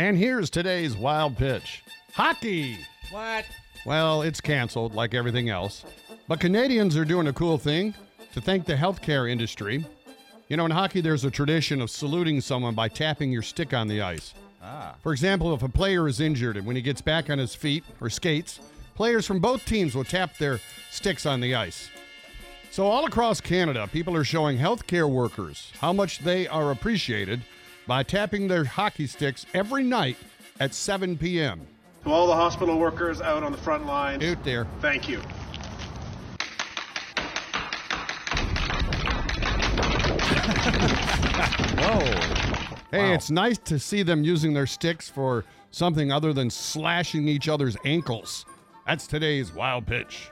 And here's today's wild pitch hockey. What? Well, it's canceled like everything else. But Canadians are doing a cool thing to thank the healthcare industry. You know, in hockey, there's a tradition of saluting someone by tapping your stick on the ice. Ah. For example, if a player is injured and when he gets back on his feet or skates, players from both teams will tap their sticks on the ice. So, all across Canada, people are showing healthcare workers how much they are appreciated by tapping their hockey sticks every night at 7 p.m. To all the hospital workers out on the front lines, Out there. thank you. Whoa. Hey, Wow. it's nice to see them using their sticks for something other than slashing each other's ankles. That's today's wild pitch.